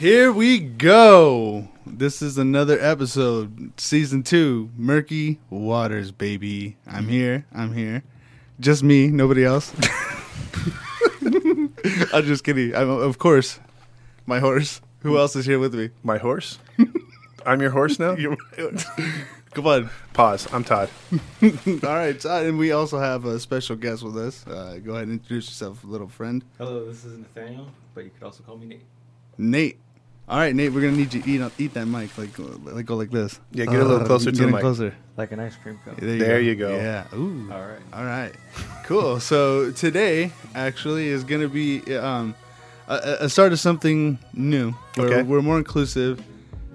Here we go. This is another episode, season two, Murky Waters, baby. I'm here. I'm here. Just me, nobody else. I'm just kidding. I'm, of course, my horse. Who else is here with me? My horse? I'm your horse now? You're- Come on. Pause. I'm Todd. All right, Todd, and we also have a special guest with us. Uh, go ahead and introduce yourself, little friend. Hello, this is Nathaniel, but you could also call me Nate. Nate. All right, Nate, we're gonna need you to eat eat that mic like like go like this. Yeah, get a little closer to the mic. Closer. Like an ice cream cone. There you go. Yeah. Ooh. All right. All right. Cool. so today actually is gonna be um, a, a start of something new. Where Okay. We're more inclusive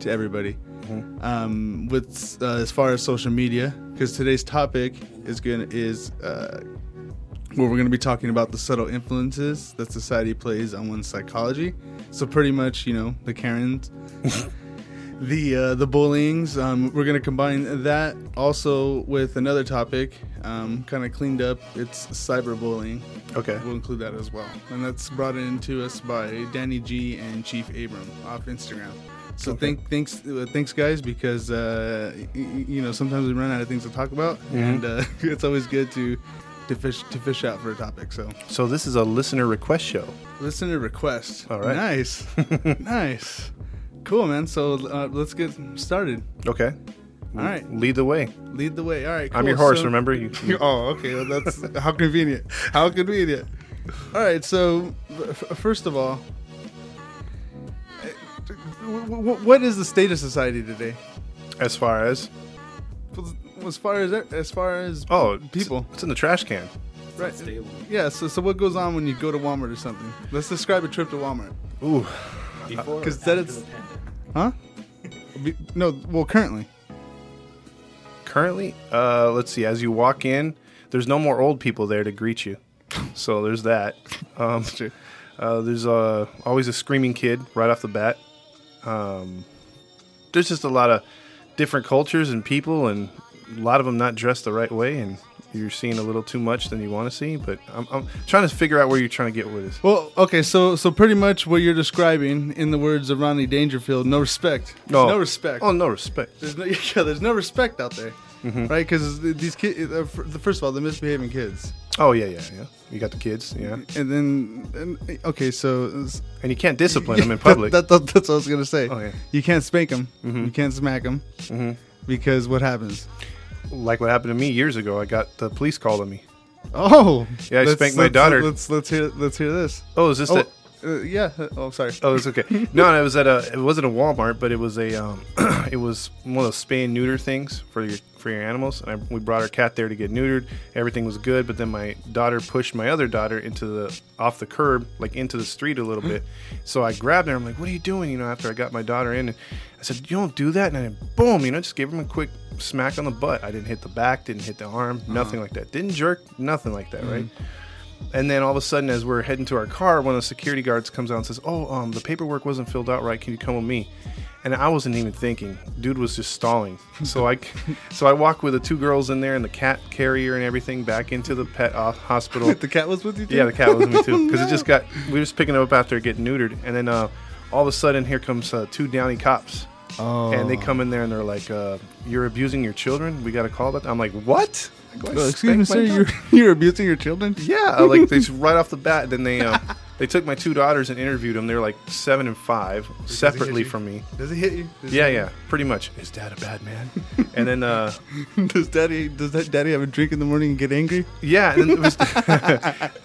to everybody. Mm-hmm. Um, with uh, as far as social media, because today's topic is gonna is uh, where we're going to be talking about the subtle influences that society plays on one's psychology. So pretty much, you know, the Karens, the uh, the bullyings. Um, we're going to combine that also with another topic, um, kind of cleaned up. It's cyberbullying. Okay. We'll include that as well, and that's brought into us by Danny G and Chief Abram off Instagram. So Okay. thank, thanks, uh, thanks, guys, because uh, y- you know sometimes we run out of things to talk about, Mm-hmm. and uh, it's always good to to fish to fish out for a topic. So So this is a listener request show. listener request. All right. nice, nice, cool, man. So uh, let's get started. Okay. All right, Lead the way. lead the way. All right, I'm cool. your horse, So- remember? You, oh, okay. Well, that's how convenient. How convenient. All right. So, f- first of all, eh, w- w- what is the state of society today? as far as As far as as far as oh, people, It's in the trash can. right? Stable. Yeah. So, so what goes on when you go to Walmart or something? Let's describe a trip to Walmart. Ooh. Before 'cause or that after is- the pandemic? Huh? Be- No. Well, currently. Currently, uh, let's see. As you walk in, there's no more old people there to greet you. So there's that. Um, True. uh, there's uh, always a screaming kid right off the bat. Um, there's just a lot of different cultures and people, and a lot of them not dressed the right way, and you're seeing a little too much than you want to see. But I'm, I'm trying to figure out where you're trying to get with this. Well, okay, so so pretty much what you're describing, in the words of Rodney Dangerfield, no respect. No. no respect. Oh, no respect. There's no, yeah, there's no respect out there, Mm-hmm. right? Because these kids, uh, first of all, the misbehaving kids, Oh yeah, yeah, yeah. You got the kids, yeah, and then and, okay, so and you can't discipline them in public. That, that, that's what I was gonna say. Oh, yeah. You can't spank them. Mhm. You can't smack them Mhm. because what happens? Like what happened to me years ago. I got the police called on me. Oh, Yeah, I spanked my daughter. Let's let's hear let's hear this. Oh, is this Oh, it? Uh, yeah. Oh, sorry. Oh, it's okay. No, it was at a. It wasn't a Walmart, but it was a. Um, it was one of those spay and neuter things for your for your animals. And I, we brought our cat there to get neutered. Everything was good, but then my daughter pushed my other daughter into the off the curb, like into the street a little bit. So I grabbed her. I'm like, "What are you doing?" You know, after I got my daughter in, and I said, "You don't do that." And I boom, you know, just gave him a quick smack on the butt. I didn't hit the back, didn't hit the arm, nothing like that. Didn't jerk, nothing like that, right? And then all of a sudden, as we're heading to our car, one of the security guards comes out and says, "Oh, um, the paperwork wasn't filled out right. Can you come with me?" And I wasn't even thinking. Dude was just stalling. So I, so I walked with the two girls in there and the cat carrier and everything back into the pet uh, hospital. the cat was with you. Too? yeah, the cat was with me too because it just got. We were just picking it up after getting neutered, and then uh, all of a sudden, here comes uh, two Downey cops. Oh. And they come in there and they're like, uh, "You're abusing your children. We got a call that." I'm like, "What?" I go, "I excuse me, sir. You're you're abusing your children. Yeah, like they right off the bat. Then they um, they took my two daughters and interviewed them. They're like seven and five, separately from me. Does he hit you? Does Yeah, yeah, pretty much. Is dad a bad man? and then uh. Does daddy does that daddy have a drink in the morning and get angry? yeah, and was,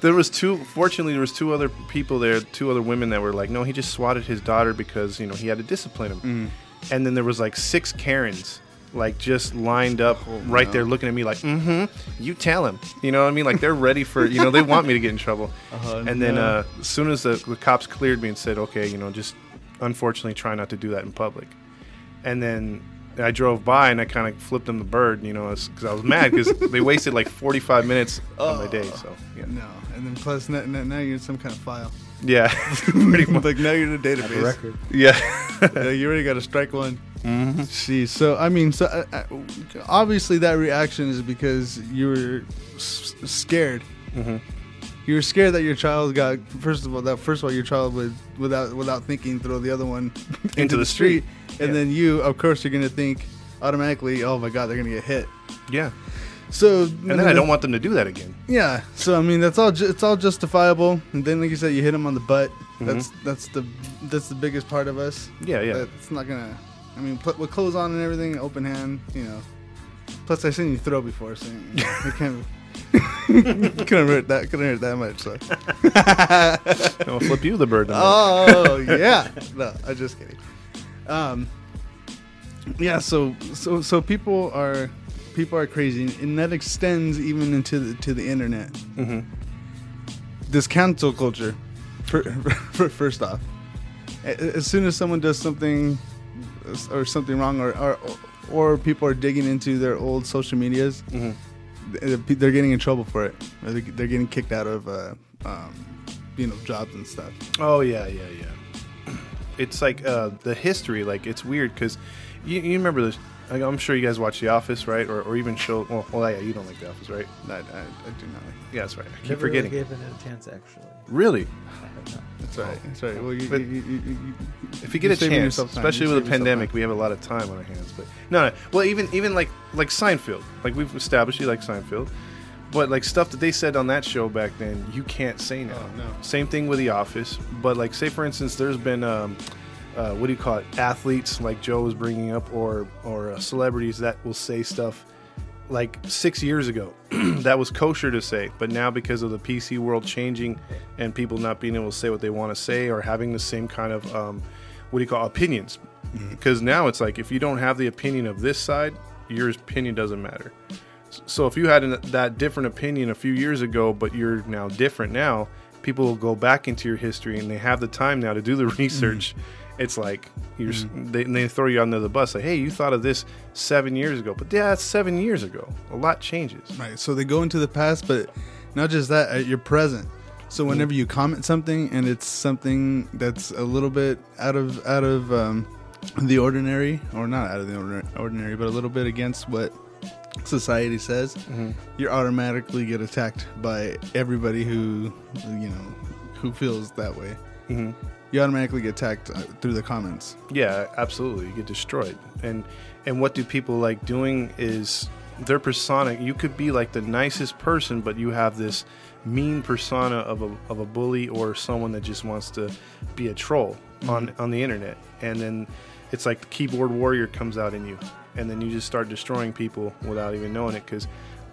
there was two. Fortunately, there was two other people there, two other women that were like, no, he just swatted his daughter because you know he had to discipline him. And then there was like six Karens. Like just lined up right no. there, looking at me like, "Mm-hmm." You tell him, you know what I mean? Like they're ready for, you know, they want me to get in trouble. Uh-huh, and then uh, as soon as the, the cops cleared me and said, okay, you know, just unfortunately try not to do that in public. And then I drove by and I kind of flipped them the bird, you know, because I was mad because they wasted like 45 minutes of my day. So, yeah. No, and then plus now now you're in some kind of file. Yeah. Pretty much. like now you're in a Have a database. record. Yeah. Yeah, you already got to strike one. Mhm. See, so I mean, so uh, uh, obviously that reaction is because you were s- scared. Mhm. You were scared that your child got first of all that first of all your child would without without thinking throw the other one into, the street. and Yeah. then you of course you're gonna think automatically oh my god they're gonna get hit Yeah. So And then I don't want them to do that again. yeah so I mean that's all ju- it's all justifiable and then like you said you hit them on the butt Mm-hmm. that's that's the that's the biggest part of us Yeah, yeah. it's not gonna I mean put with clothes on and everything open hand you know plus I've seen you throw before so you know, it can't couldn't hurt that couldn't hurt that much so I'll flip you the bird. oh yeah no i'm just kidding um yeah so so so people are people are crazy and that extends even into the to the internet Mhm. this cancel culture for, for, first off as soon as someone does something or something wrong or or, or people are digging into their old social medias Mhm. they're getting in trouble for it they're they're getting kicked out of uh, um, you know jobs and stuff Oh yeah, yeah, yeah. It's like uh, the history. Like it's weird because you, you remember this. Like, I'm sure you guys watch The Office, right? Or, or even show. Well, well, yeah, you don't like The Office, right? I, I, I do not like Yeah, that's right. I keep Never forgetting. Really given it a chance, actually. Really? I have not. That's right. That's right. Well, you, you, you, you, you, If you get a saving chance, time. especially with a pandemic, time. we have a lot of time on our hands. But no, no. Well, even even like like Seinfeld, like we've established, you like Seinfeld, but like stuff that they said on that show back then, you can't say now. Oh, no. Same thing with The Office, but like say for instance, there's been um, uh, what do you call it? Athletes like Joe was bringing up, or or uh, celebrities that will say stuff like six years ago that was kosher to say, but now because of the PC world changing and people not being able to say what they want to say or having the same kind of um, what do you call opinions? Because now it's like if you don't have the opinion of this side, your opinion doesn't matter. So if you had an, that different opinion a few years ago, but you're now different now, people will go back into your history and they have the time now to do the research. It's like you're s they, they throw you under the bus like, hey, you thought of this seven years ago, but yeah, that's seven years ago. A lot changes. Right. So they go into the past, but not just that, uh, you're present. So whenever you comment something and it's something that's a little bit out of out of um, the ordinary, or not out of the ordinary, but a little bit against what society says, you automatically get attacked by everybody who you know who feels that way. Mhm. You automatically get attacked uh, through the comments. Yeah, absolutely. You get destroyed. And and what do people like doing is their persona. You could be like the nicest person, but you have this mean persona of a, of a bully or someone that just wants to be a troll on on the internet. And then it's like the keyboard warrior comes out in you, and then you just start destroying people without even knowing it. Because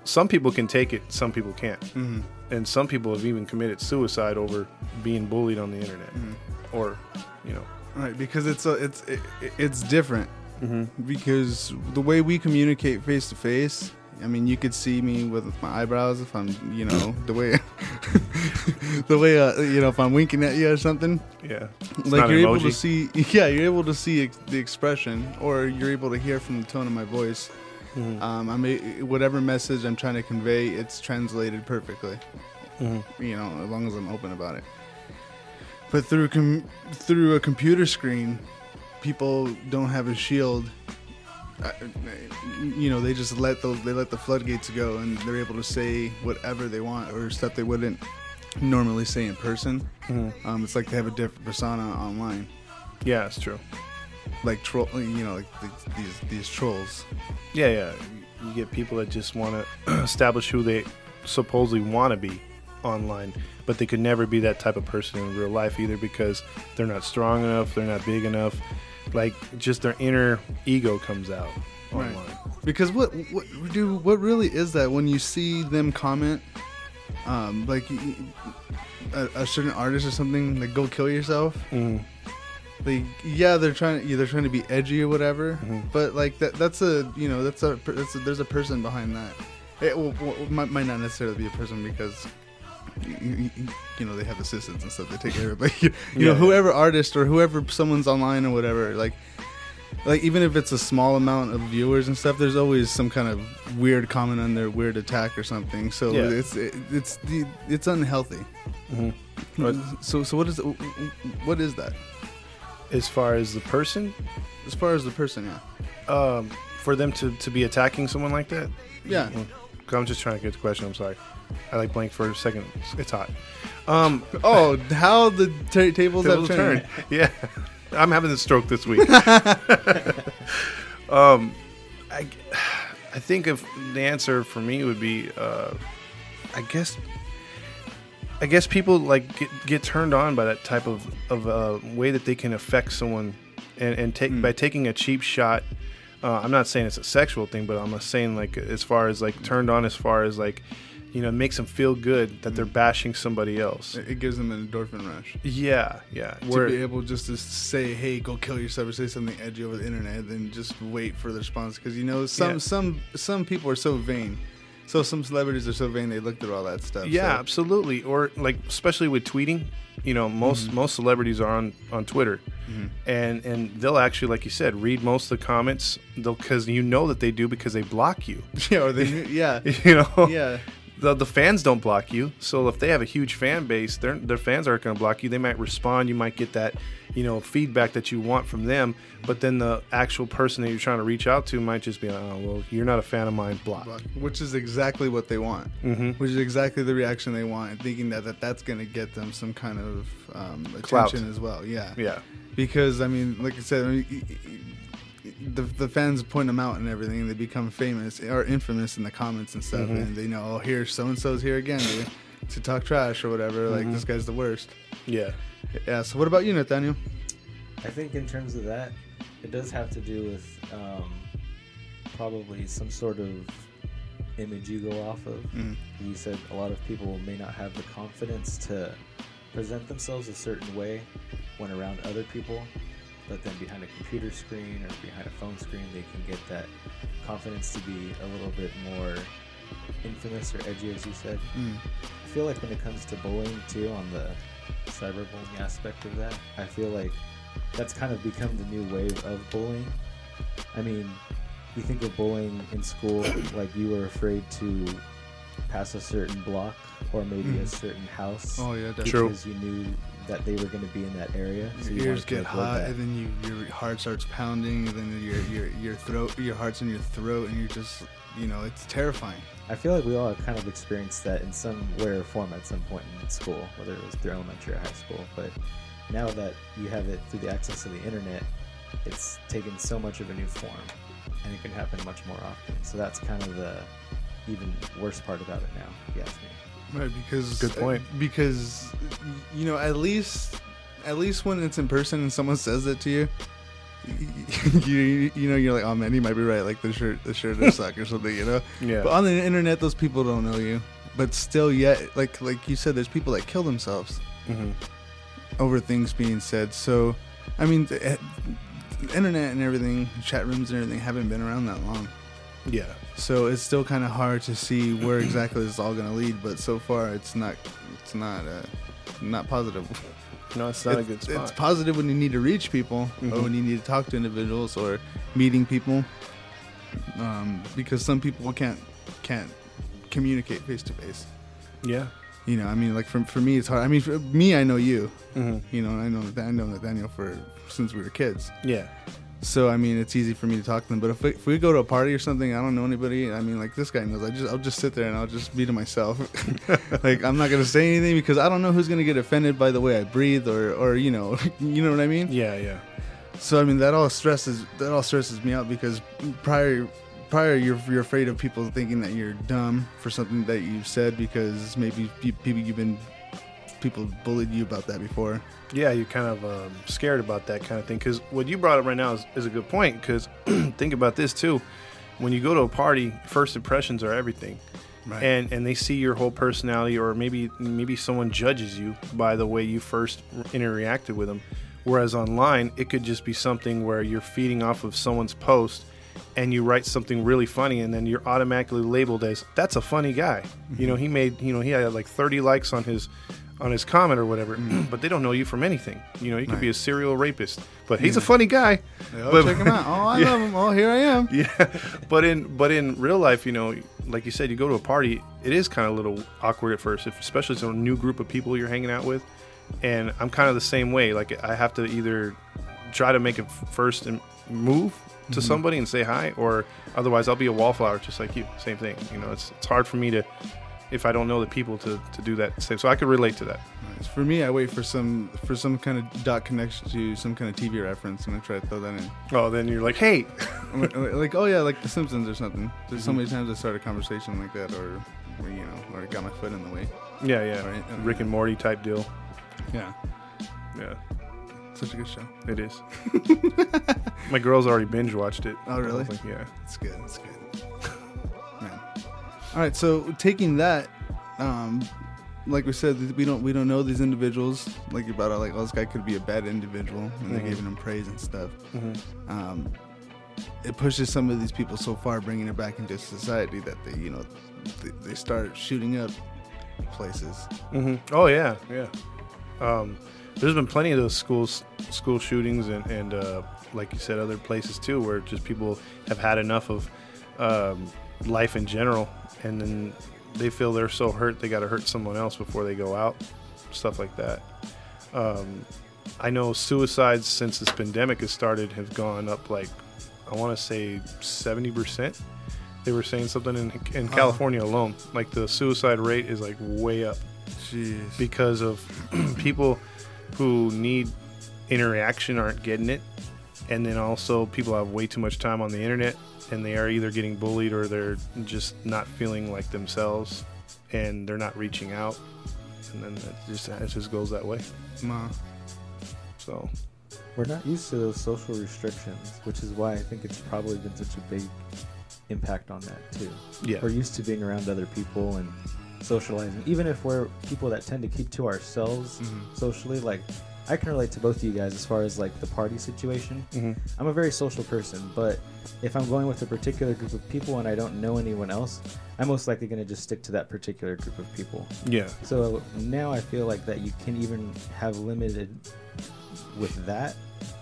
some people can take it, some people can't, Mm-hmm. and some people have even committed suicide over being bullied on the internet, Mm-hmm. or you know. Right, because it's a, it's it, it's different. Mm-hmm. Because the way we communicate face to face, I mean, you could see me with my eyebrows if I'm, you know, the way, the way, uh, you know, if I'm winking at you or something. Yeah, like you're able to see, yeah, you're able to see ex- the expression, or you're able to hear from the tone of my voice. Mhm. Um, I mean, whatever message I'm trying to convey, it's translated perfectly. Mhm. You know, as long as I'm open about it. But through com- through a computer screen, people don't have a shield. Uh, you know, they just let the they let the floodgates go, and they're able to say whatever they want or stuff they wouldn't normally say in person. Mhm. Um, it's like they have a different persona online, Yeah, it's true. Like troll. You know, like these these, these trolls. Yeah, yeah. You get people that just want to establish who they supposedly want to be online, but they could never be that type of person in real life either because they're not strong enough, they're not big enough. Like just their inner ego comes out Right. online. Because what what do what really is that when you see them comment, um, like a certain artist or something, like go kill yourself. Mhm. Like yeah, they're trying yeah, they're trying to be edgy or whatever, Mhm. but like that that's a you know that's a, that's a there's a person behind that. It might, might not necessarily be a person because. You, you- know they have assistants and stuff. They take care of but you, you know Yeah. whoever artist or whoever someone's online or whatever, like like even if it's a small amount of viewers and stuff, there's always some kind of weird comment on their weird attack or something. So Yeah. it's it, it's the it's unhealthy. Mhm. But So so what is what is that as far as the person, as far as the person? Yeah, um, for them to, to be attacking someone like that, yeah. I'm just trying to get the question. I'm sorry. I like blank for a second. It's hot. Um, Oh, how the ta tables, tables have turned. turn. Yeah, I'm having the stroke this week. um, I, I think if the answer for me would be, uh, I guess, I guess people like get, get turned on by that type of of uh, way that they can affect someone, and and take by taking a cheap shot. Uh, I'm not saying it's a sexual thing, but I'm saying like as far as like turned on as far as like, you know, it makes them feel good that they're bashing somebody else. It gives them an endorphin rush. Yeah, yeah. to Where be able just to say, "Hey, go kill yourself," or say something edgy over the internet, then just wait for the response. Because you know, some Yeah. some some people are so vain. So some celebrities are so vain they look through all that stuff. Yeah, so- absolutely. Or like especially with tweeting, you know, most Mm-hmm. most celebrities are on on Twitter, and and they'll actually, like you said, read most of the comments. They'll because you know that they do because they block you. yeah, or they, yeah, You know, yeah. The, the fans don't block you, so if they have a huge fan base, their their fans aren't going to block you. They might respond. You might get that, you know, feedback that you want from them. But then the actual person that you're trying to reach out to might just be, like, oh, well, you're not a fan of mine. Block. Block, Which is exactly what they want. Mm-hmm. Which is exactly the reaction they want, and thinking that, that that's going to get them some kind of um, Clout. attention as well. Yeah. Yeah. because I mean, like I said, I mean, the the fans point them out and everything, and they become famous or infamous in the comments and stuff, Mhm. and they know, oh, here so and so's here again to, to talk trash or whatever. Like Mhm. this guy's the worst. Yeah. Yeah. So what about you, Nathaniel? I think in terms of that, it does have to do with um, probably some sort of image you go off of. Mm. You said a lot of people may not have the confidence to present themselves a certain way when around other people, but then behind a computer screen or behind a phone screen, they can get that confidence to be a little bit more infamous or edgy, as you said. Mm. I feel like when it comes to bullying too, on the cyberbullying aspect of that, I feel like that's kind of become the new wave of bullying. I mean, you think of bullying in school, like you were afraid to pass a certain block or maybe a Mhm. certain house Oh yeah, definitely. True. because you knew that they were going to be in that area. So Your you ears get hot, and then you your heart starts pounding, and then your your your throat, your heart's in your throat, and you're just, you know, it's terrifying. I feel like we all have kind of experienced that in some way or form at some point in school, whether it was through elementary or high school. But now that you have it through the access of the internet, it's taken so much of a new form, and it can happen much more often. So that's kind of the even worse part about it now, if you ask me. Right, because Good point. Because you know, at least at least when it's in person and someone says it to you, you you know you're like, oh man, he might be right. Like the shirt the shirt does suck or something, you know. Yeah. But on the internet, those people don't know you. But still, yet like like you said, there's people that kill themselves hmm over things being said. So, I mean, the, eh, the internet and everything, chat rooms and everything haven't been around that long. Yeah. So it's still kind of hard to see where exactly this is all going to lead. But so far, it's not it's not uh, not positive. No, it's not a good spot. It's positive when you need to reach people or Mhm. when you need to talk to individuals or meeting people, um, because some people can't can't communicate face to face. yeah. You know, I mean, like for, for me, it's hard. I mean, for me, I know you. hmm You know, I know that I know Nathaniel for since we were kids. Yeah. So I mean, it's easy for me to talk to them. But if we, if we go to a party or something, I don't know anybody. I mean, like this guy knows. I just I'll just sit there and I'll just be to myself. like I'm not gonna say anything because I don't know who's gonna get offended by the way I breathe or or you know you know what I mean. Yeah. Yeah. So I mean that all stresses that all stresses me out because prior prior you're you're afraid of people thinking that you're dumb for something that you've said because maybe pe- people you've been people bullied you about that before. Yeah, you're kind of um, scared about that kind of thing. Because what you brought up right now is, is a good point. Because think about this too. When you go to a party, first impressions are everything. Right. and and they see your whole personality or maybe maybe someone judges you by the way you first interacted with them whereas online it could just be something where you're feeding off of someone's post and you write something really funny and then you're automatically labeled as that's a funny guy you know he made you know he had like 30 likes on his on his comment or whatever but they don't know you from anything you know you could be a serial rapist but he's a mm. funny guy oh, but- check him out. Oh, I love him. Oh, here I am. yeah but in but in real life you know like you said you go to a party it is kind of a little awkward at first if, especially if it's a new group of people you're hanging out with and i'm kind of the same way like i have to either try to make a f- first and move to mm-hmm. somebody and say hi, or otherwise I'll be a wallflower just like you. Same thing. You know, it's it's hard for me to if I don't know the people to, to do that. Same. So I could relate to that. Nice. For me, I wait for some for some kind of dot connection to some kind of TV reference, and I try to throw that in. Oh, then you're like, hey, like, like, oh yeah, like The Simpsons or something. There's so Mhm. many times I start a conversation like that, or, or you know, or got my foot in the way. yeah, yeah, Rick and Morty type deal. Yeah, Yeah, such a good show. it is. My girl's already binge watched it. Oh, really? Like, yeah. It's good. It's good. All right. So taking that, um, like we said, we don't we don't know these individuals. Like about it, like oh, this guy could be a bad individual, and they're Mhm. giving him praise and stuff. Mm-hmm. Um, it pushes some of these people so far, bringing it back into society that they, you know, they, they start shooting up places. hmm Oh yeah, yeah. Um, there's been plenty of those schools, school shootings, and and uh, like you said, other places too, where just people have had enough of um, life in general, and then they feel they're so hurt they got to hurt someone else before they go out, stuff like that. Um, I know suicides since this pandemic has started have gone up like I want to say seventy percent. They were saying something in in. California alone, like the suicide rate is like way up Jeez. because of people who need interaction aren't getting it and then also people have way too much time on the internet and they are either getting bullied or they're just not feeling like themselves and they're not reaching out and then it just it just goes that way Ma. so We're not used to those social restrictions, which is why I think it's probably been such a big impact on that too. yeah We're used to being around other people and socializing, even if we're people that tend to keep to ourselves Mhm. socially. Like, I can relate to both of you guys as far as like the party situation. hmm I'm a very social person, but if I'm going with a particular group of people and I don't know anyone else, I'm most likely going to just stick to that particular group of people. yeah So now I feel like that you can even have limited with that.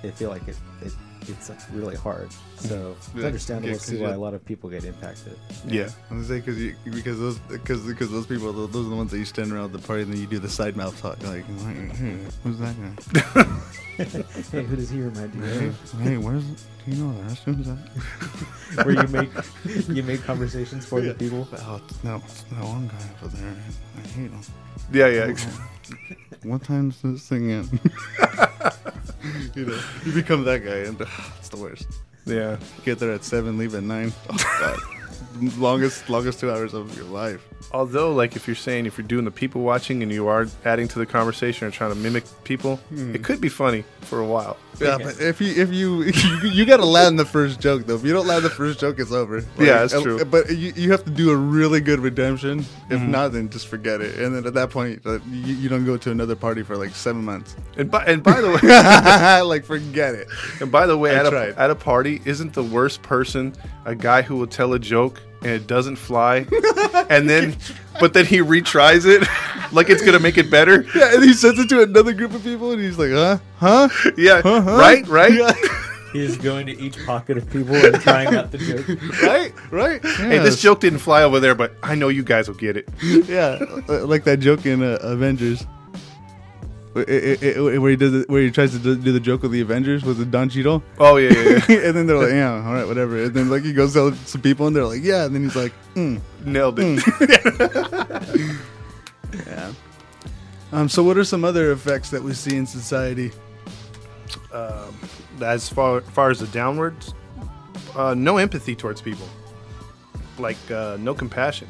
I feel like it, it it's really hard. So mm-hmm. it's Yeah, understandable yeah, to see 'cause why a lot of people get impacted. yeah I was say because you because those because because those people those are the ones that you stand around the party and then you do the side mouth talk like hey, who's that guy? hey, who does he remind you Hey, of? hey, where's do you know the restrooms at? Where you make you make conversations for Yeah. the people. Oh, no, it's that one guy over there. I hate him. yeah yeah What time's this thing in? you know, you become that guy, and it's the worst. yeah Get there at seven, leave at nine. Oh God, longest longest two hours of your life. Although like if you're saying if you're doing the people watching and you are adding to the conversation or trying to mimic people Hmm. it could be funny for a while Yeah, but if you if you you, you got to land the first joke though. If you don't land the first joke, it's over. Yeah, that's true. But you, you have to do a really good redemption. If Mhm. not, then just forget it. And then at that point, uh, you, you don't go to another party for like seven months. and by, and by the way like forget it. And by the way, I at a, at a party, isn't the worst person a guy who will tell a joke and it doesn't fly, and then, but then he retries it like it's gonna make it better? Yeah, and he sends it to another group of people, and he's like, huh, huh, Yeah, huh, huh? right, right. Yeah. He is going to each pocket of people and trying out the joke. right, right. Hey, this joke didn't fly over there, but I know you guys will get it. yeah, uh, like that joke in uh, Avengers. Where it- it- it- where he does it, where he tries to do the joke with the Avengers with the Don Cheadle, Oh yeah, yeah, yeah. and then they're like, "Yeah, all right, whatever." And then like he goes to some people, and they're like, "Yeah," and then he's like, mm, nailed it. "Yeah." Um. So, what are some other effects that we see in society? um, as far far as the downwards, uh, no empathy towards people, like uh, no compassion.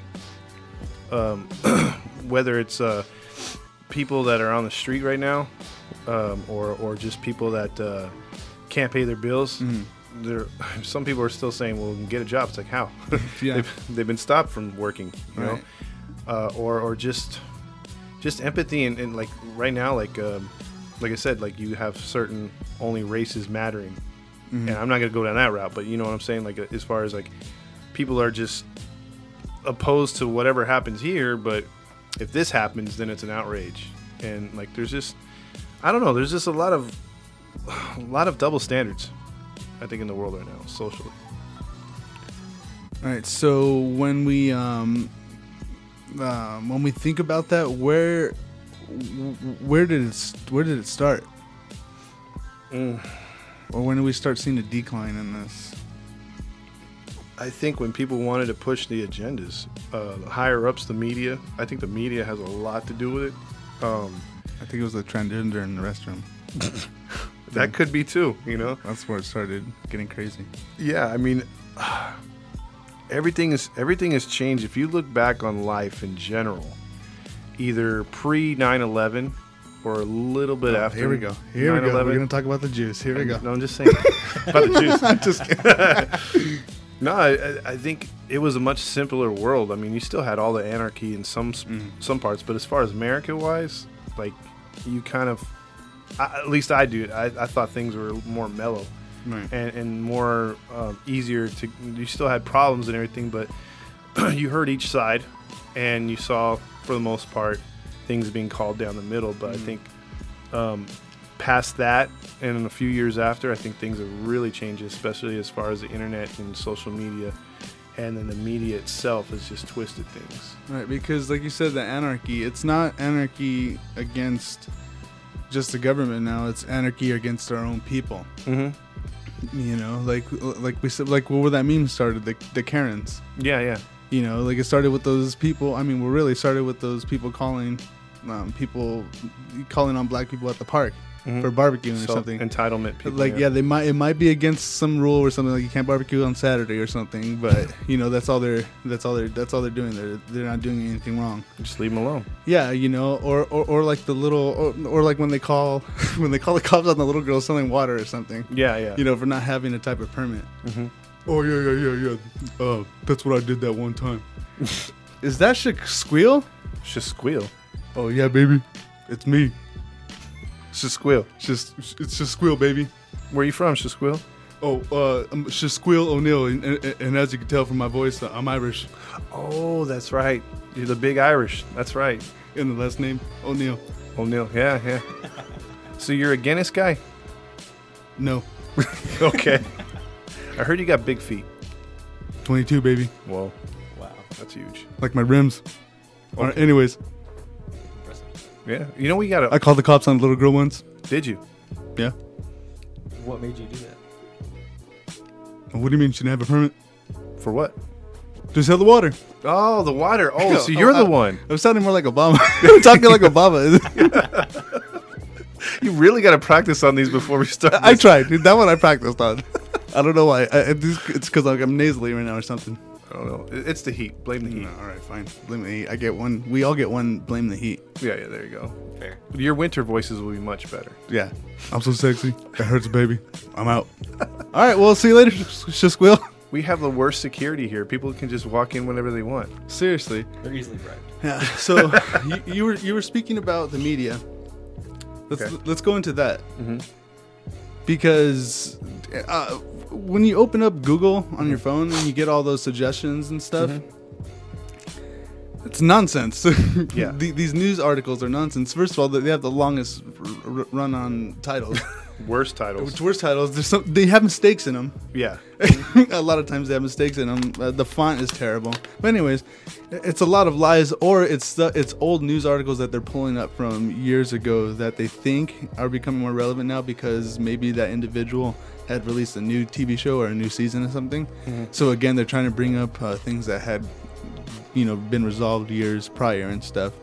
Um, whether it's uh, people that are on the street right now, um, or or just people that uh, can't pay their bills. There, some people are still saying, "Well, get a job." It's like how? Yeah. they've, they've been stopped from working, you Right. know, uh, or or just just empathy and, and like right now, like um, like I said, like you have certain only races mattering, Mm-hmm. and I'm not gonna go down that route, but you know what I'm saying. Like as far as like people are just opposed to whatever happens here, but if this happens, then it's an outrage, and like there's just I don't know, there's just a lot of a lot of double standards, I think, in the world right now, socially. All right. So when we um, um when we think about that, where where did it where did it start? Mm. or when do we start seeing a decline in this? I think when people wanted to push the agendas, uh, the higher ups, the media. I think the media has a lot to do with it. Um, I think it was the transgender in the restroom. that could be too. You know. That's where it started getting crazy. Yeah, I mean, everything is everything has changed. If you look back on life in general, either pre 9/11 or a little bit Oh, after. here we go. Here we go. 9/11. We're gonna talk about the Jews. Here we go. No, I'm just saying about the Jews. I'm just kidding. No, I, I- I think it was a much simpler world. I mean, you still had all the anarchy in some Mm. some parts, but as far as America wise, like you kind of, I, at least I do. I, I thought things were more mellow Right. and, and more um, easier to. You still had problems and everything, but you heard each side, and you saw for the most part things being called down the middle. But I Mhm. think um, past that, and in a few years after, I think things have really changed, especially as far as the internet and social media, and then the media itself has just twisted things. Right, because like you said, the anarchy, it's not anarchy against just the government now, it's anarchy against our own people. Mm-hmm. You know, like like we said like where that meme started, the the Karens. Yeah, yeah. You know, like it started with those people I mean we really started with those people calling um, people calling on black people at the park Mhm. for barbecuing or something. entitlement people. like yeah. they might it might be against some rule or something like you can't barbecue on Saturday or something, but you know that's all they're that's all they're that's all they're doing. They're they're not doing anything wrong. just leave them alone. Yeah, you know, or or, or like the little or, or like when they call when they call the cops on the little girl selling water or something. Yeah, yeah. You know, for not having a type of permit. Mhm. Oh yeah yeah yeah yeah. Uh, that's what I did that one time. Is that shit squeal? Just squeal. Oh yeah, baby, it's me. Just squeal. It's just it's just squeal, baby. Where are you from, Squeal? Oh, uh, I'm Squeal O'Neill, and, and, and as you can tell from my voice, uh, I'm Irish. Oh, that's right. You're the big Irish. That's right. In the last name O'Neill. O'Neill. Yeah, yeah. so you're a Guinness guy? No, Okay. I heard you got big feet. 22, baby. Whoa, Wow. that's huge. Like my rims. Right, anyways. Yeah. You know we got I a. called the cops on the little girl once. Did you? Yeah. What made you do that? What do you mean she didn't have a permit? For what? To sell the water. Oh, the water. Oh, so Oh, you're I- the one. I'm sounding more like Obama. I'm talking like Obama. You really got to practice on these before we start. I this. tried. That one I practiced on. I don't know why. I, I- it's because I'm nasally right now or something. I don't know. It's the heat. Blame the heat. No, all right, fine. Blame the heat. I get one. We all get one. Blame the heat. Yeah, yeah. There you go. Fair. Your winter voices will be much better. Yeah. I'm so sexy. That hurts, baby. I'm out. all right. Well, see you later. Just squeal. We have the worst security here. People can just walk in whenever they want. Seriously. They're easily bribed. Yeah. So you, you were you were speaking about the media. Let's Okay. let's go into that Mm-hmm. because uh, when you open up Google on your phone and you get all those suggestions and stuff, it's nonsense. Yeah. The- these news articles are nonsense. First of all, they have the longest r- r- run on titles. Worst titles. Worst titles? Some. They have mistakes in them. Yeah. a lot of times they have mistakes in them. Uh, the font is terrible. But anyways, it's a lot of lies, or it's the, it's old news articles that they're pulling up from years ago that they think are becoming more relevant now because maybe that individual had released a new TV show or a new season or something. So again, they're trying to bring up uh, things that had you know been resolved years prior and stuff.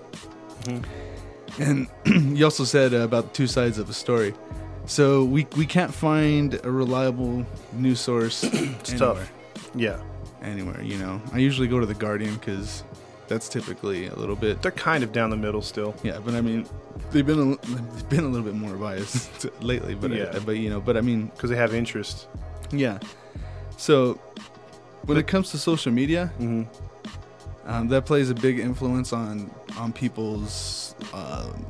And you also said uh, about two sides of a story. So we we can't find a reliable news source It's anywhere. tough. Yeah. Anywhere, you know. I usually go to the Guardian because that's typically a little bit. They're kind of down the middle still. Yeah, but I mean, they've been a, they've been a little bit more biased lately. But Yeah. I, but you know, but I mean, because they have interest. yeah. So when it comes to social media, Mm-hmm. um, that plays a big influence on on people's um,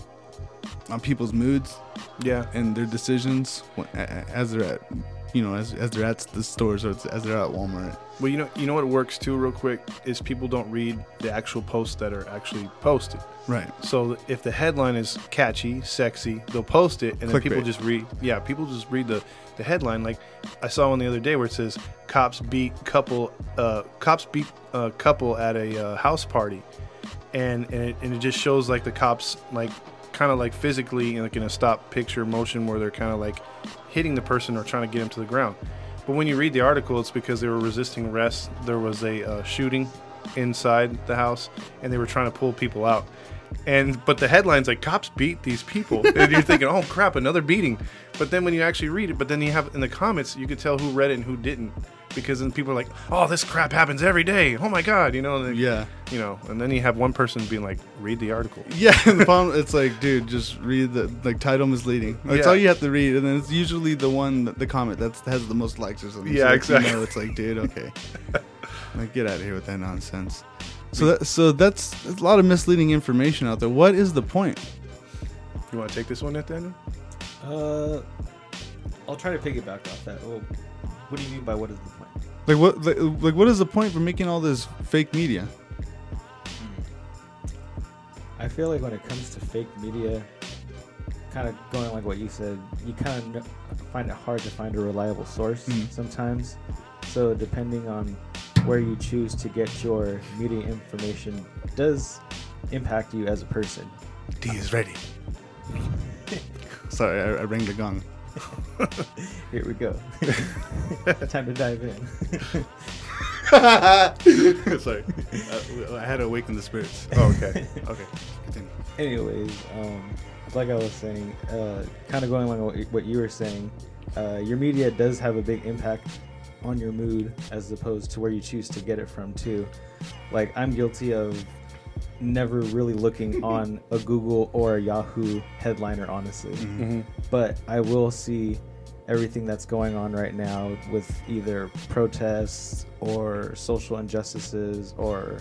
on people's moods Yeah. and their decisions when- a- a- as they're at you know as, as they're at the stores or as they're at Walmart. Well, you know, you know what works too, real quick, is people don't read the actual posts that are actually posted. Right. So if the headline is catchy, sexy, they'll post it, and then people just read. Yeah, people just read the, the headline. Like I saw one the other day where it says cops beat couple, uh, cops beat a couple at a uh, house party, and and it, and it just shows like the cops like kind of like physically like in a stop picture motion where they're kind of like hitting the person or trying to get him to the ground. But when you read the article, it's because they were resisting arrest. There was a uh, shooting inside the house, and they were trying to pull people out. And but the headlines like cops beat these people, and you're thinking, oh crap, another beating. But then when you actually read it, but then you have in the comments, you could tell who read it and who didn't, because then people are like, oh, this crap happens every day. Oh my god, you know? And then, Yeah. you know, and then you have one person being like, read the article. Yeah, the problem it's like, dude, just read the like title misleading. That's Yeah. all you have to read, and then it's usually the one that the comment that has the most likes or something. Yeah, like, exactly. You know, it's like, dude, okay, like get out of here with that nonsense. So that so that's, that's a lot of misleading information out there. What is the point? You want to take this one, Nathaniel? Uh, I'll try to piggyback off that. Well, what do you mean by what is the point? Like what like, like what is the point for making all this fake media? I feel like when it comes to fake media, kind of going like what you said, you kind of find it hard to find a reliable source Mhm. sometimes. So depending on where you choose to get your media information does impact you as a person. D is ready. Sorry, I, I rang the gong. Here we go. Time to dive in. Sorry, uh, I had to awaken the spirits. Oh, okay. Okay, continue. Anyways, um, like I was saying, uh, kind of going along with what you were saying, uh, your media does have a big impact on your mood as opposed to where you choose to get it from too. Like I'm guilty of never really looking on a Google or a Yahoo headliner, honestly. Mm-hmm. But I will see everything that's going on right now with either protests or social injustices or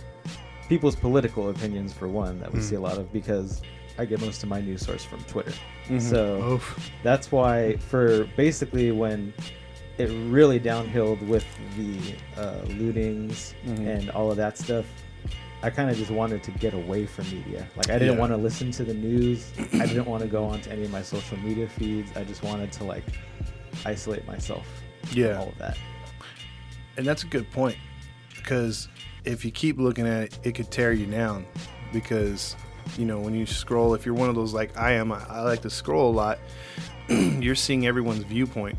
people's political opinions for one that we Mm. see a lot of because I get most of my news source from Twitter. Mhm. So Oof. that's why for basically when it really downhilled with the uh, lootings Mhm. and all of that stuff i kind of just wanted to get away from media like i didn't Yeah. want to listen to the news i didn't want to go onto any of my social media feeds i just wanted to like isolate myself from Yeah. all of that And that's a good point because if you keep looking at it, it could tear you down. Because you know when you scroll, if you're one of those like I am, I, I like to scroll a lot. you're seeing everyone's viewpoint,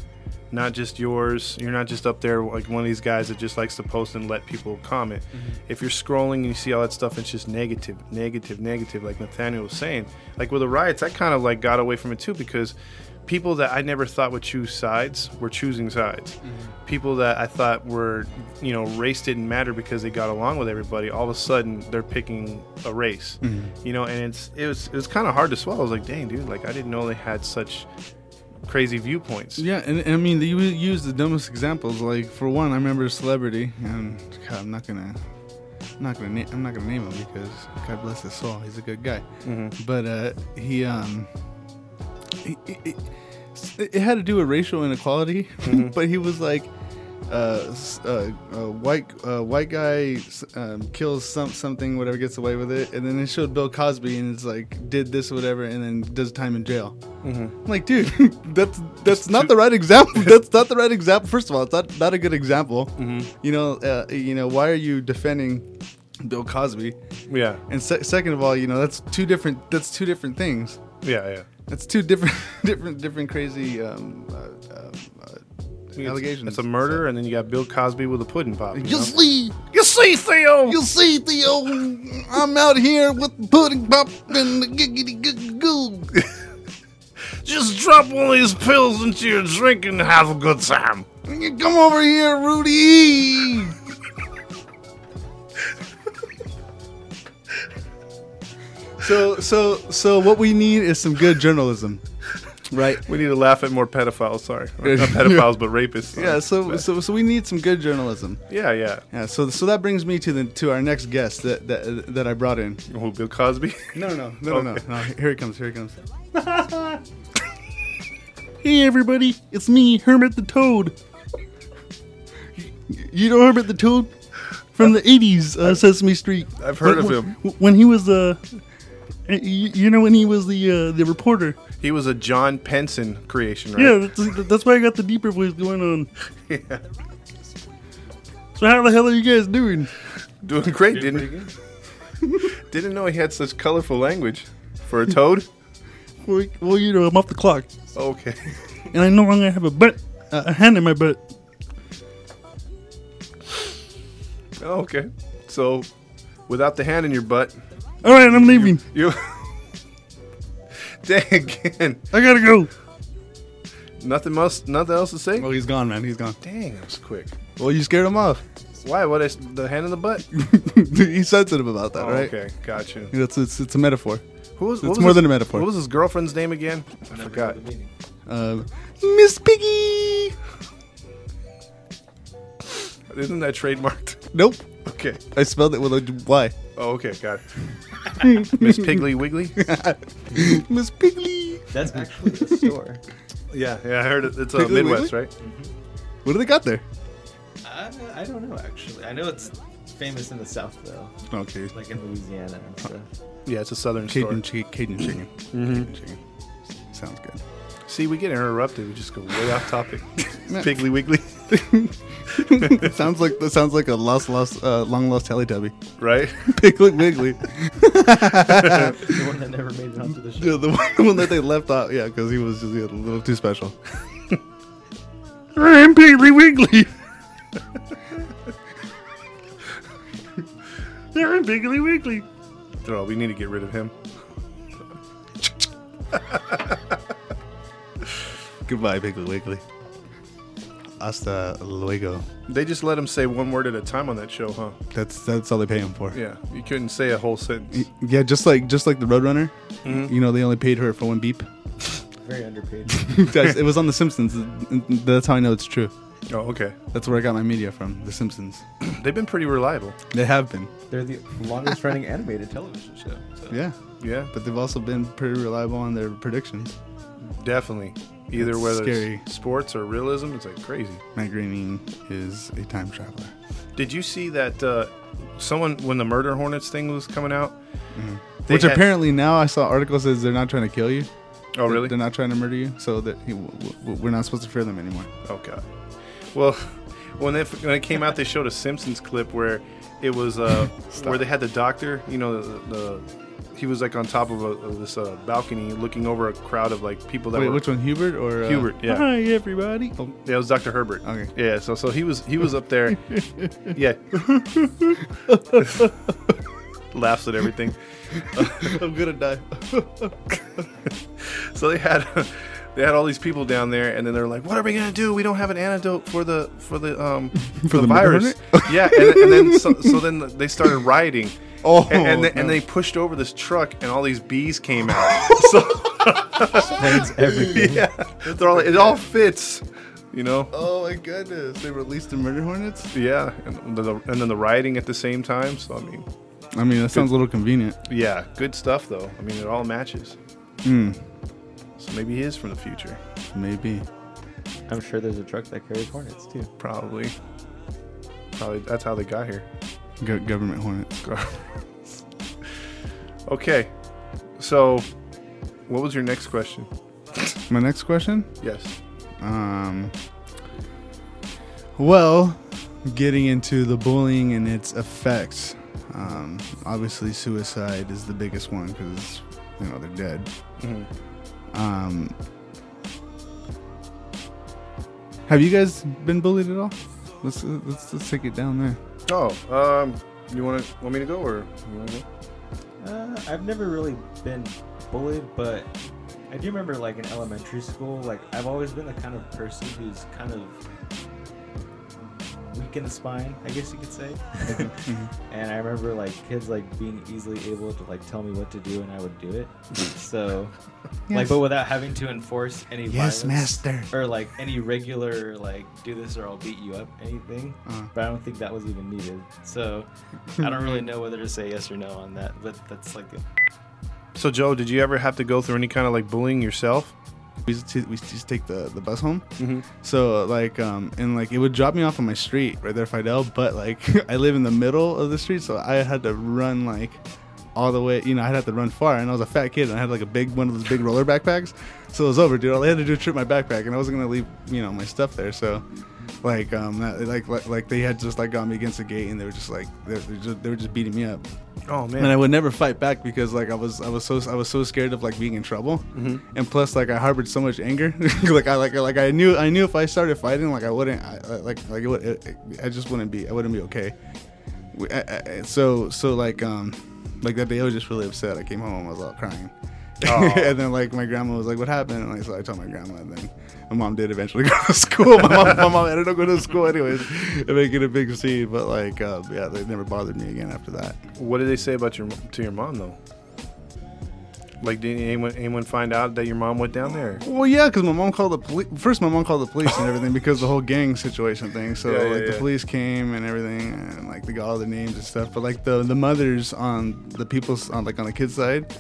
not just yours. You're not just up there like one of these guys that just likes to post and let people comment. Mm-hmm. If you're scrolling and you see all that stuff, it's just negative, negative, negative. Like Nathaniel was saying, like with the riots, I kind of like got away from it too because people that I never thought would choose sides were choosing sides. Mm-hmm. People that I thought were, you know, race didn't matter because they got along with everybody. All of a sudden, they're picking a race. Mm-hmm. You know, and it's it was it was kind of hard to swallow. I was like, dang, dude, like I didn't know they had such crazy viewpoints. Yeah, and, and I mean, they u- use the dumbest examples. Like for one, I remember a celebrity, and God, I'm not gonna, I'm not gonna, na- I'm not gonna name him because God bless his soul, he's a good guy. hmm But uh, he, um, he, it, it had to do with racial inequality. Mhm. but he was like, uh, uh, uh, white uh, white guy um, kills some something, whatever, gets away with it, and then it showed Bill Cosby, and it's like did this, whatever, and then does time in jail. hmm I'm like, dude, that's that's not the right example. That's not the right example. First of all, it's not not a good example. hmm You know, uh, you know, why are you defending Bill Cosby? Yeah, And se- second of all, you know, that's two different. That's two different things. yeah, yeah. That's two different, different, different crazy um, uh, uh, It's- allegations. It's a murder, and then you got Bill Cosby with a pudding pop. you You know? see, You see, Theo. you see, Theo, I'm out here with the pudding pop and the giggity goo goo. Just drop one of these pills into your drink and have a good time. You Come over here, Rudy. so, so, so, what we need is some good journalism, right? We need to laugh at more pedophiles. Sorry, Or not pedophiles, but rapists. Yeah. So, so, so we need some good journalism. yeah, yeah. Yeah. So, so that brings me to the to our next guest that that, that I brought in. Who, Bill Cosby? No, no, no, no, no, Okay. no. Here he comes. Here he comes. hey, everybody! It's me, Hermit the Toad. You know Hermit the Toad from the '80s, uh, Sesame Street. I've heard of him. when he was uh, y- you know when he was the uh, the reporter. He was a John Penson creation, right? Yeah, that's, that's why I got the deeper voice going on. Yeah. So how the hell are you guys doing? Doing great, didn't Didn't know he had such colorful language for a toad. Well, well, you know, I'm off the clock, Okay. and I no longer have a butt, uh, a hand in my butt. okay. So, without the hand in your butt, All right, I'm leaving. you. Dang again. I gotta go. Nothing else. Nothing else to say. Oh, he's gone, man. He's gone. Dang, that was quick. Well, you scared him off. Why? What is the hand in the butt? he's sensitive about that, Oh, right? Okay, got you. It's, it's, it's a metaphor. Who was, It's what was more his- than a metaphor. What was his girlfriend's name again? I forgot. Uh, Miss Piggy. Isn't that trademarked? Nope. Okay. I spelled it with a Y. Oh, okay, got it. Miss Piggly Wiggly. Miss Piggy. That's actually a store. Yeah, yeah, I heard it. It's uh, Piggly Midwest, Wiggly? right? What do they got there? I, I don't know actually. I know it's famous in the South though, Okay. like in Louisiana and stuff. Yeah, it's a Southern Cajun, store. chi- Cajun chicken. Mhm. Cajun chicken. Sounds good. See, we get interrupted. We just go way off topic. Piggly Wiggly, it sounds like that sounds like a lost, lost, uh, long lost Teletubby. right? Piggly Wiggly. The one that never made it onto the show. Yeah, the one, the one that they left out. Yeah, because he was just yeah, a little too special. I'm Piggly Wiggly. I'm Piggly Wiggly. Oh, we need to get rid of him. Goodbye, Piggly Wiggly. Hasta luego. They just let him say one word at a time on that show, huh? That's that's all they pay him for. Yeah, you couldn't say a whole sentence. Yeah, just like just like the Roadrunner. Mhm. You know, they only paid her for one beep. Very underpaid. It was on The Simpsons. That's how I know it's true. Oh, okay. That's where I got my media from. The Simpsons. They've been pretty reliable. They have been. They're the longest running animated television show. So. Yeah, Yeah, but they've also been pretty reliable on their predictions. definitely. Either whether scary. it's sports or realism, it's like crazy. Matt Groening is a time traveler. Did you see that uh, someone when the Murder Hornets thing was coming out? They Which had- apparently now I saw articles says they're not trying to kill you. Oh, really? They're not trying to murder you, so that he, w- w- we're not supposed to fear them anymore. Oh god. Well, when they when it came out, they showed a Simpsons clip where it was uh, where they had the doctor. You know, the, the he was like on top of, a, of this uh, balcony, looking over a crowd of like people that Wait, were. which one, Hubert or uh, Hubert, yeah. Hi, everybody. Oh, Yeah, it was Dr. Herbert. Okay. Yeah, so so he was he was up there. yeah. Laughs at everything. I'm gonna die. So they had they had all these people down there, and then they're like, "What are we gonna do? We don't have an antidote for the for the um For the virus." Yeah, and, and then so, so then they started rioting. Oh, and, and, they, and they pushed over this truck, and all these bees came out. so Explains everything. yeah, they're all, it all fits, you know. Oh my goodness! They released the murder hornets. Yeah, and, the, and then the rioting at the same time. So I mean, I mean, that sounds a little convenient. yeah, good stuff though. I mean, it all matches. Hmm. So maybe he is from the future. Maybe. I'm sure there's a truck that carries hornets too. Probably. Probably that's how they got here. Go- government hornets. Okay. So, what was your next question? My next question. Yes. Um. Well, getting into the bullying and its effects. Um, obviously, suicide is the biggest one because you know they're dead. Mhm. Um, have you guys been bullied at all? Let's let's, let's take it down there. Oh, um, you want to want me to go or you want to go? Uh, I've never really been bullied, but I do remember like in elementary school, like I've always been the kind of person who's kind of weak in the spine, I guess you could say. and I remember like kids like being easily able to like tell me what to do, and I would do it. So, like, but without having to enforce any Yes, violence master. or like any regular like do this or I'll beat you up anything. Uh. But I don't think that was even needed. So I don't really know whether to say yes or no on that. But that's like the So, Joe, did you ever have to go through any kind of like bullying yourself? We used to, we used to just take the, the bus home. Mm-hmm. So like um and like it would drop me off on my street right there, Fidel. But like I live in the middle of the street, so I had to run like all the way. You know, I'd have to run far, and I was a fat kid, and I had like a big one of those big roller backpacks. So it was over, dude. All I had to do was trip my backpack, and I wasn't gonna leave you know my stuff there. So like um that, like, like like they had just like got me against the gate and they were just like they were just, they were just beating me up Oh man. and I would never fight back because like I was I was so I was so scared of like being in trouble, Mhm. and plus like I harbored so much anger, like I like like I knew I knew if I started fighting like I wouldn't I, like like it would it, I just wouldn't be I wouldn't be okay. We- I, I, so so like um like that day I was just really upset. I came home I was all crying. Aw. and then like my grandma was like, "What happened?" And like, so I told my grandma. And then my mom did eventually go to school. My mom, my mom ended up going to school anyways, and making a big scene. But like, uh, yeah, they never bothered me again after that. What did they say about your to your mom though? Like, did anyone anyone find out that your mom went down there? Well, yeah, because my mom called the police. First, my mom called the police and everything because the whole gang situation thing. So, Yeah, yeah, like, the yeah. police came and everything, and like they got all the names and stuff. But like the the mothers on the people's on like on the kids' side,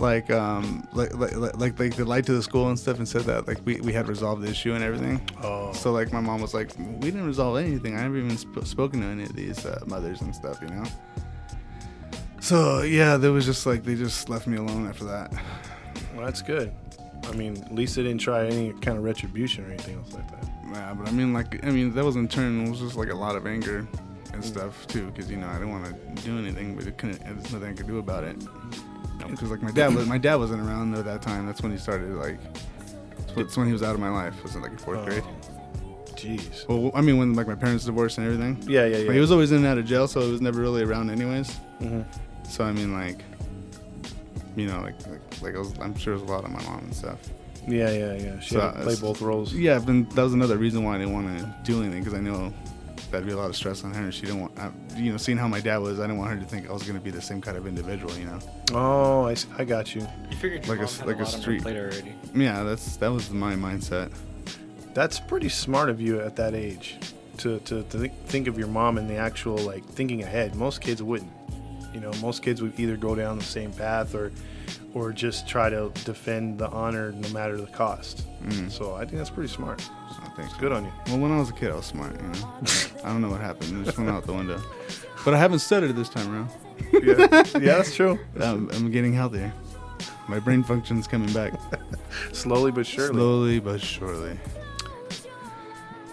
like um like like like, like they lied to the school and stuff and said that like we, we had resolved the issue and everything. Oh, So like my mom was like, we didn't resolve anything. I never even sp- spoken to any of these uh, mothers and stuff, you know. So yeah, there was just like they just left me alone after that. well, that's good. I mean, at least they didn't try any kind of retribution or anything else like that. Yeah, but I mean, like, I mean, that was in turn. It was just like a lot of anger and stuff too, because you know I didn't want to do anything, but it couldn't. There's nothing I could do about it. Because like my dad was, my dad wasn't around at that time. That's when he started like. That's when he was out of my life. Was it like in fourth grade? Oh, Jeez. Well, I mean, when like my parents divorced and everything. Yeah, yeah, yeah. But he was always in and out of jail, so he was never really around anyways. hmm So I mean, like, you know, like, like, like I was, I'm sure it was a lot of my mom and stuff. Yeah, yeah, yeah. She So, had to play uh, both roles. Yeah, but that was another reason why I didn't want to do anything because I know that'd be a lot of stress on her. and She didn't want, I, you know, seeing how my dad was, I didn't want her to think I was gonna be the same kind of individual, you know. Oh, I, I got you. You figured your Like a mom s- had like a a lot on her street. plate already. Yeah, that's that was my mindset. That's pretty smart of you at that age to, to, to thi- think of your mom in the actual, like, thinking ahead. Most kids wouldn't. You know, most kids would either go down the same path or or just try to defend the honor no matter the cost. Mm. So I think that's pretty smart. So thanks. Good on you. Well, when I was a kid, I was smart. You know, I don't know what happened. It just went out the window. But I haven't studied it this time around. Yeah, yeah that's true. I'm, I'm getting healthier. My brain function's coming back. Slowly but surely. Slowly but surely.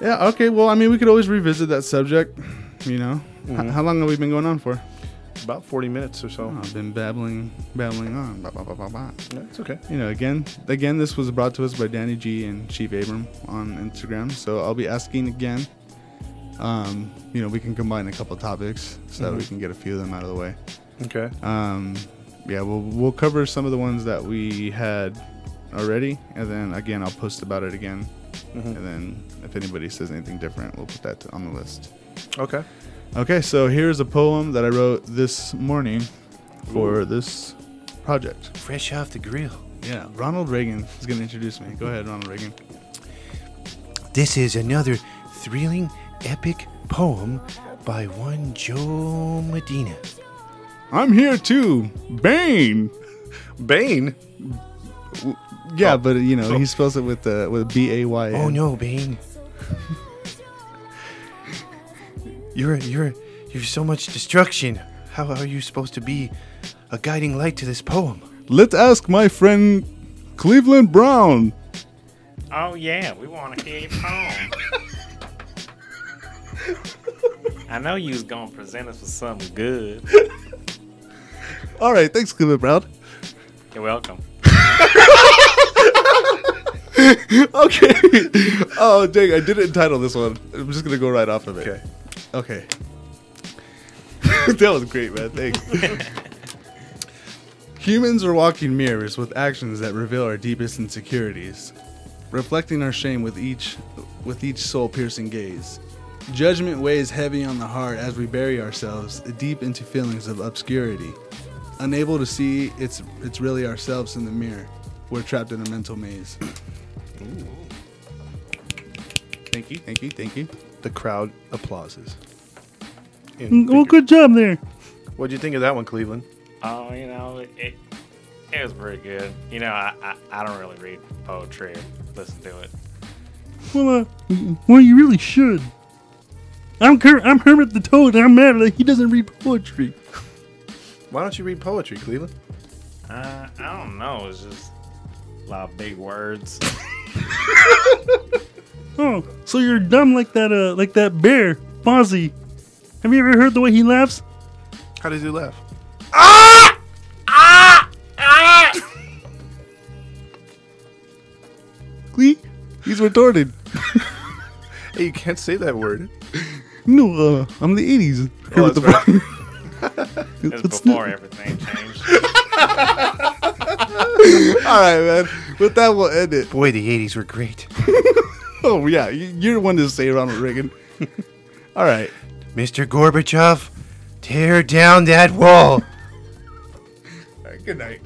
Yeah, okay. Well, I mean, we could always revisit that subject, you know. H- Mhm. how long have we been going on for? About 40 minutes or so. Oh, I've been babbling, babbling on. Bah, bah, bah, bah, bah. Yeah, it's okay. You know, again, again, this was brought to us by Danny G and Chief Abram on Instagram. So I'll be asking again. Um, you know, we can combine a couple topics so that we Mhm. can get a few of them out of the way. Okay. Um, yeah, we'll we'll cover some of the ones that we had already, and then again, I'll post about it again, Mhm. and then if anybody says anything different, we'll put that on the list. Okay. Okay, so here's a poem that I wrote this morning for this project. Fresh off the grill. Yeah, Ronald Reagan is going to introduce me. Go ahead, Ronald Reagan. This is another thrilling, epic poem by one Joe Medina. I'm here too, Bane. Bane? Yeah, Oh. but you know Oh. he spells it with uh, with B A Y. Oh no, Bane. You're you're you're so much destruction. How are you supposed to be a guiding light to this poem? Let's ask my friend Cleveland Brown. Oh yeah, we want to keep home. I know you was gonna present us with something good. All right, thanks, Cleveland Brown. You're welcome. okay. oh, dang, I didn't title this one. I'm just gonna go right off of it. Okay. Okay. that was great, man. Thanks. Humans are walking mirrors with actions that reveal our deepest insecurities, reflecting our shame with each with each soul-piercing gaze. Judgment weighs heavy on the heart as we bury ourselves deep into feelings of obscurity. Unable to see it's it's really ourselves in the mirror. We're trapped in a mental maze. Thank you, thank you, thank you. The crowd applauses. Mm, Well, figure- good job there. What'd you think of that one, Cleveland? Oh, you know, it, it, it was pretty good. You know, I, I, I don't really read poetry or listen to it. Well, uh, well, you really should. I'm Ker- I'm Hermit the Toad, and I'm mad that he doesn't read poetry. Why don't you read poetry, Cleveland? Uh, I don't know. It's just a lot of big words. Oh, so So you're dumb like that, uh, like that bear, Fozzie. Have you ever heard the way he laughs? How does he laugh? Ah! Ah! Ah! Glee? He's retarded. Hey, you can't say that word. No, uh, I'm the 80s. Oh, Kermit the that's right. Frog. It's before everything changed. All right, man. With that, we'll end it. Boy, the '80s were great. Oh, yeah. you- You're the one to say Ronald Reagan. All right. Mr. Gorbachev, tear down that wall. All right. Good night.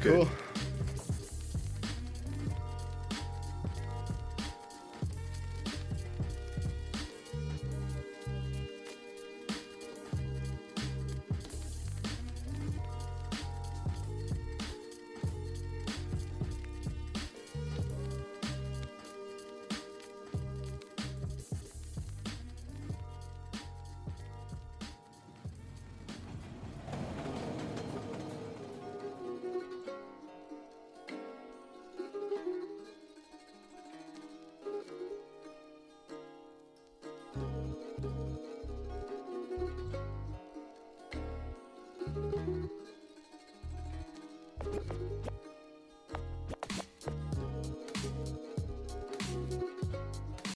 Cool.